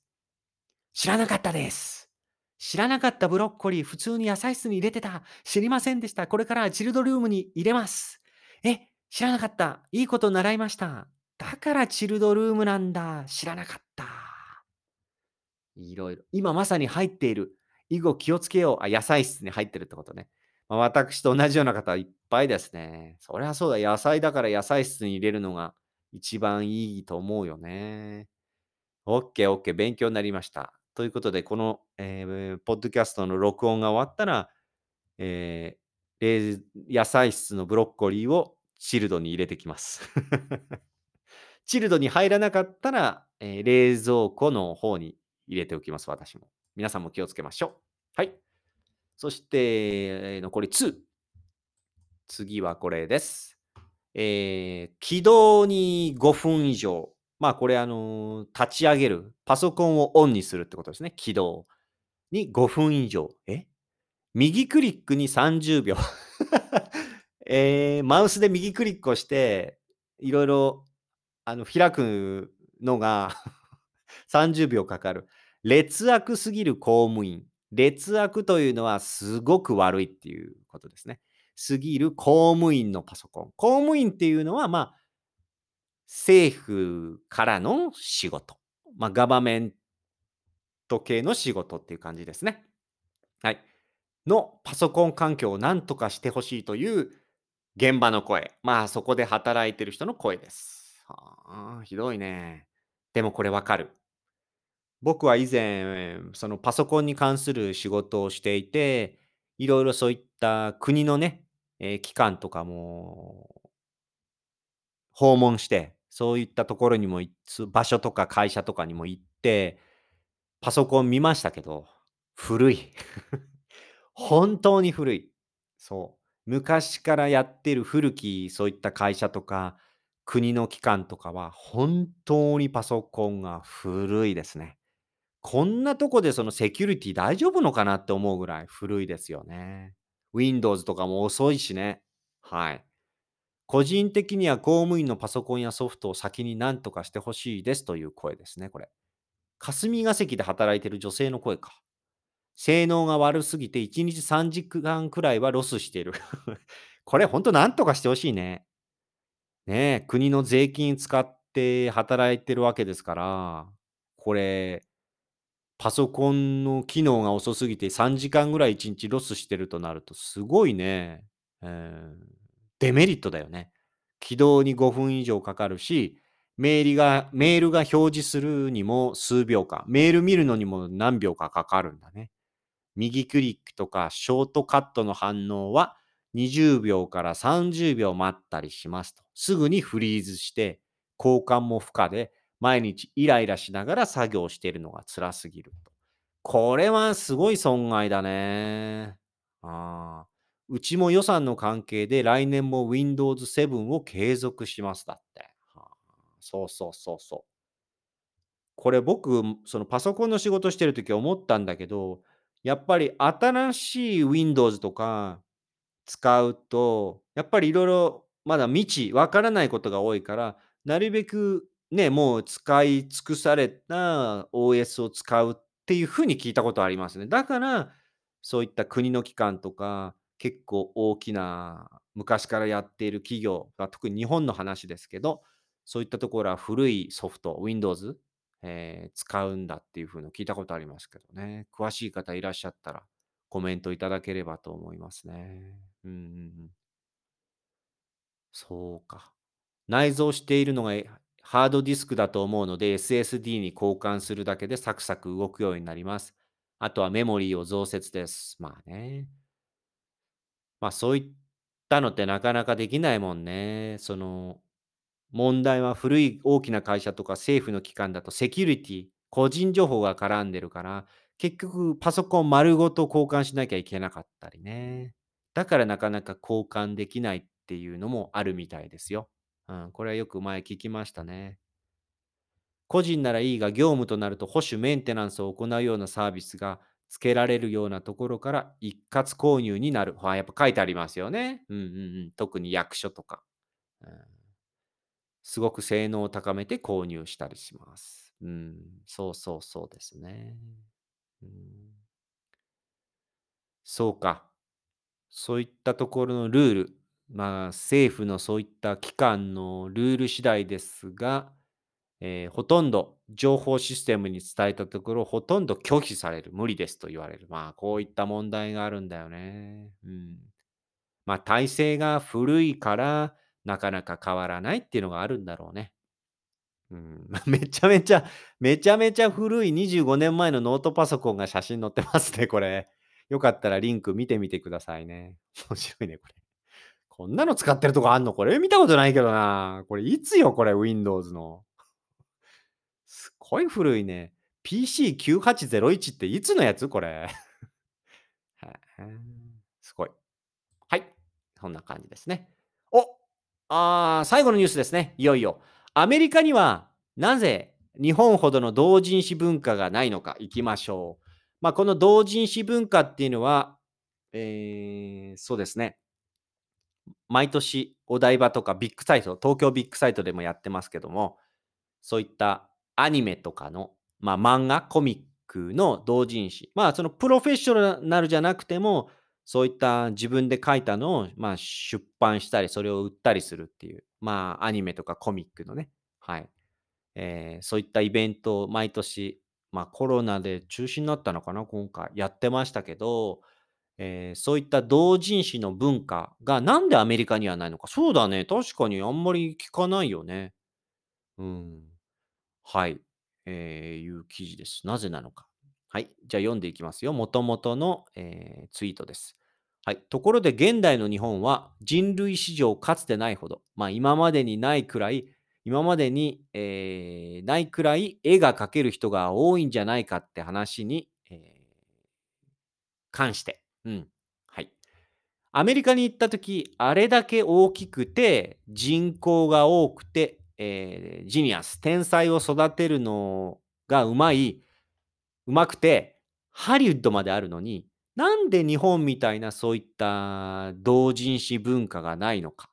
S1: 知らなかったです。知らなかったブロッコリー、普通に野菜室に入れてた。知りませんでした。これからチルドルームに入れます。え、知らなかった。いいこと習いました。だからチルドルームなんだ。知らなかった。いろいろ。今まさに入っている。以後気をつけよう。あ、野菜室に入ってるってことね。まあ、私と同じような方いっぱいですね。そりゃそうだ。野菜だから野菜室に入れるのが一番いいと思うよね。OK、OK。勉強になりました。ということで、この、えーポッドキャストの録音が終わったら、えー野菜室のブロッコリーをチルドに入れてきます。チルドに入らなかったら、えー冷蔵庫の方に入れておきます、私も。皆さんも気をつけましょう。はい。そして、えー残り2。次はこれです。えー起動に5分以上。まあ、これ、あのー立ち上げる。パソコンをオンにするってことですね。起動に5分以上。え？右クリックに30秒。えーマウスで右クリックをして、いろいろあの開くのが 30秒かかる。劣悪すぎる公務員。劣悪というのはすごく悪いっていうことですね。すぎる公務員のパソコン。公務員っていうのは、まあ、政府からの仕事。まあ、ガバメント系の仕事っていう感じですね。はい。のパソコン環境を何とかしてほしいという現場の声。まあ、そこで働いてる人の声です。はあ、ひどいね。でもこれわかる。僕は以前、そのパソコンに関する仕事をしていて、いろいろそういった国のね、えー機関とかも訪問して、そういったところにもい場所とか会社とかにも行って、パソコン見ましたけど、古い。本当に古い。そう。昔からやってる古きそういった会社とか、国の機関とかは、本当にパソコンが古いですね。こんなとこでそのセキュリティ大丈夫のかなって思うぐらい古いですよね。Windows とかも遅いしね。はい。個人的には公務員のパソコンやソフトを先に何とかしてほしいですという声ですね、これ。霞が関で働いている女性の声か。性能が悪すぎて1日3時間くらいはロスしている。これほんと何とかしてほしいね。ねえ、国の税金使って働いてるわけですから、これ、パソコンの機能が遅すぎて3時間ぐらい1日ロスしてるとなるとすごいね、えー、デメリットだよね。起動に5分以上かかるし、メールが、メールが表示するにも数秒間、メール見るのにも何秒かかかるんだね。右クリックとかショートカットの反応は20秒から30秒待ったりしますと。すぐにフリーズして、交換も不可で、毎日イライラしながら作業しているのが辛すぎると。これはすごい損害だね。あうちも予算の関係で来年も Windows 7を継続しますだって。はあ、そうそうそうそう。これ僕、そのパソコンの仕事してるとき思ったんだけど、やっぱり新しい Windows とか使うと、やっぱりいろいろまだ未知、わからないことが多いから、なるべくね、もう使い尽くされた OS を使うっていうふうに聞いたことありますね。だから、そういった国の機関とか、結構大きな昔からやっている企業が、特に日本の話ですけど、そういったところは古いソフト、Windows、えー使うんだっていうふうの聞いたことありますけどね。詳しい方いらっしゃったらコメントいただければと思いますね。うん。そうか。内蔵しているのがハードディスクだと思うので SSD に交換するだけでサクサク動くようになります。あとはメモリーを増設です。まあね。まあそういったのってなかなかできないもんね。その問題は古い大きな会社とか政府の機関だとセキュリティ、個人情報が絡んでるから、結局パソコン丸ごと交換しなきゃいけなかったりね。だからなかなか交換できないっていうのもあるみたいですよ。うん、これはよく前聞きましたね。個人ならいいが業務となると保守メンテナンスを行うようなサービスが付けられるようなところから一括購入になる。はやっぱ書いてありますよね。うんうんうん。特に役所とか。うんすごく性能を高めて購入したりします。うん、そうそうそうですね。うん、そうか。そういったところのルール、まあ政府のそういった機関のルール次第ですが、えーほとんど情報システムに伝えたところ、ほとんど拒否される、無理ですと言われる。まあこういった問題があるんだよね。うん、まあ体制が古いから、なかなか変わらないっていうのがあるんだろうね。うん、めちゃめちゃ、めちゃめちゃ古い25年前のノートパソコンが写真載ってますね、これ。よかったらリンク見てみてくださいね。面白いね、これ。こんなの使ってるとこあんの？これ見たことないけどな。これいつよ、これ、Windows の。すごい古いね。PC9801 っていつのやつ？これ。すごい。はい。そんな感じですね。おあ最後のニュースですね。いよいよ。アメリカにはなぜ日本ほどの同人誌文化がないのか、行きましょう。まあ、この同人誌文化っていうのは、えー、そうですね。毎年お台場とかビッグサイト、東京ビッグサイトでもやってますけども、そういったアニメとかの、まあ、漫画、コミックの同人誌。まあ、そのプロフェッショナルじゃなくても、そういった自分で書いたのを、まあ、出版したり、それを売ったりするっていう、まあ、アニメとかコミックのね、はい。えー、そういったイベントを毎年、まあ、コロナで中止になったのかな、今回。やってましたけど、えー、そういった同人誌の文化がなんでアメリカにはないのか。そうだね。確かにあんまり聞かないよね。うん。はい。えー、いう記事です。なぜなのか。はい。じゃあ読んでいきますよ。もともとの、えーツイートです。はい。ところで現代の日本は人類史上かつてないほど、まあ今までにないくらい今までに、えーないくらい絵が描ける人が多いんじゃないかって話に、えー関して、うん。はい。アメリカに行った時、あれだけ大きくて、人口が多くて、えージニアス、天才を育てるのがうまい、うまくて、ハリウッドまであるのに、なんで日本みたいなそういった同人誌文化がないのか。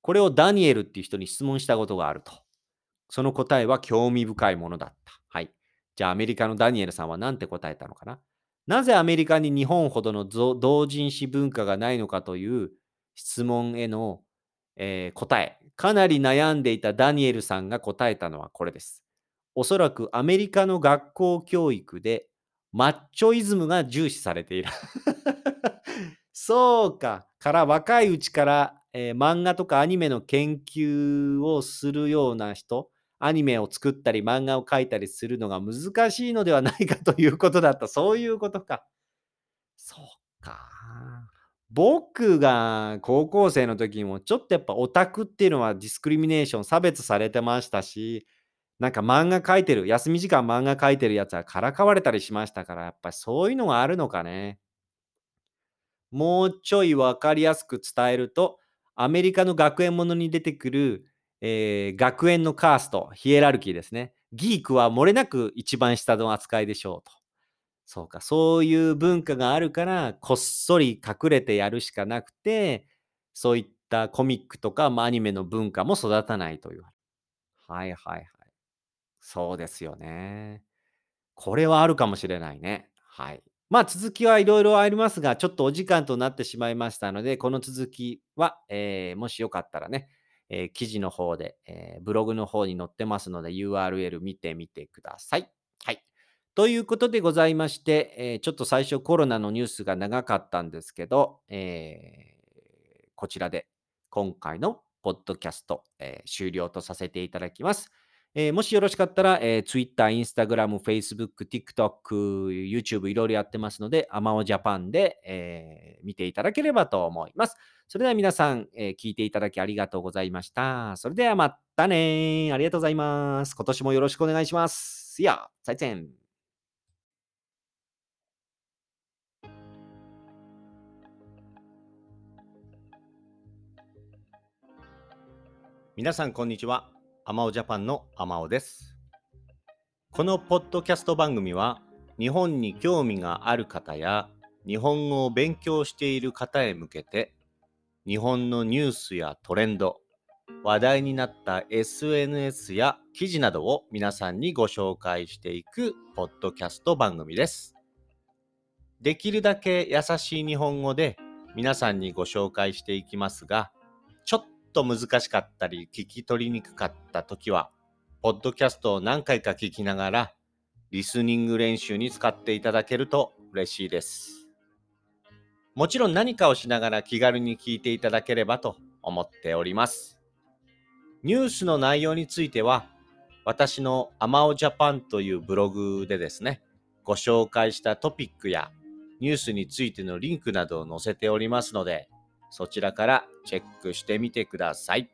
S1: これをダニエルっていう人に質問したことがあると。その答えは興味深いものだった。はい。じゃあアメリカのダニエルさんは何て答えたのかななぜアメリカに日本ほどの同人誌文化がないのかという質問への、えー答え。かなり悩んでいたダニエルさんが答えたのはこれです。おそらくアメリカの学校教育でマッチョイズムが重視されている。そうか。から若いうちから、えー漫画とかアニメの研究をするような人、アニメを作ったり漫画を描いたりするのが難しいのではないかということだった。そういうことか。そうか。僕が高校生の時もちょっとやっぱオタクっていうのはディスクリミネーション差別されてましたしなんか漫画描いてる休み時間漫画描いてるやつはからかわれたりしましたからやっぱりそういうのがあるのかね。もうちょい分かりやすく伝えるとアメリカの学園ものに出てくる、えー学園のカーストヒエラルキーですね。ギークは漏れなく一番下の扱いでしょうと。そうか、そういう文化があるから、こっそり隠れてやるしかなくて、そういったコミックとか、まあ、アニメの文化も育たないという。はいはいはい。そうですよね。これはあるかもしれないね。はい。まあ続きはいろいろありますが、ちょっとお時間となってしまいましたので、この続きは、えーもしよかったらね、えー記事の方で、えーブログの方に載ってますので URL 見てみてください。ということでございまして、えーちょっと最初コロナのニュースが長かったんですけど、えーこちらで今回のポッドキャスト、えー終了とさせていただきます。えーもしよろしかったら、えー Twitter、Instagram、Facebook、TikTok、YouTube いろいろやってますので、アマオジャパンで、えー見ていただければと思います。それでは皆さん、えー聞いていただきありがとうございました。それではまたねありがとうございます。今年もよろしくお願いします。See ya! 再见皆さんこんにちは。アマオジャパンのアマオです。このポッドキャスト番組は日本に興味がある方や日本語を勉強している方へ向けて日本のニュースやトレンド、話題になった SNS や記事などを皆さんにご紹介していくポッドキャスト番組です。できるだけ優しい日本語で皆さんにご紹介していきますが、ちょっと難しかったり聞き取りにくかった時は、ポッドキャストを何回か聞きながら、リスニング練習に使っていただけると嬉しいです。もちろん何かをしながら気軽に聞いていただければと思っております。ニュースの内容については、私のアマオジャパンというブログでですね、ご紹介したトピックやニュースについてのリンクなどを載せておりますので、そちらからチェックしてみてください。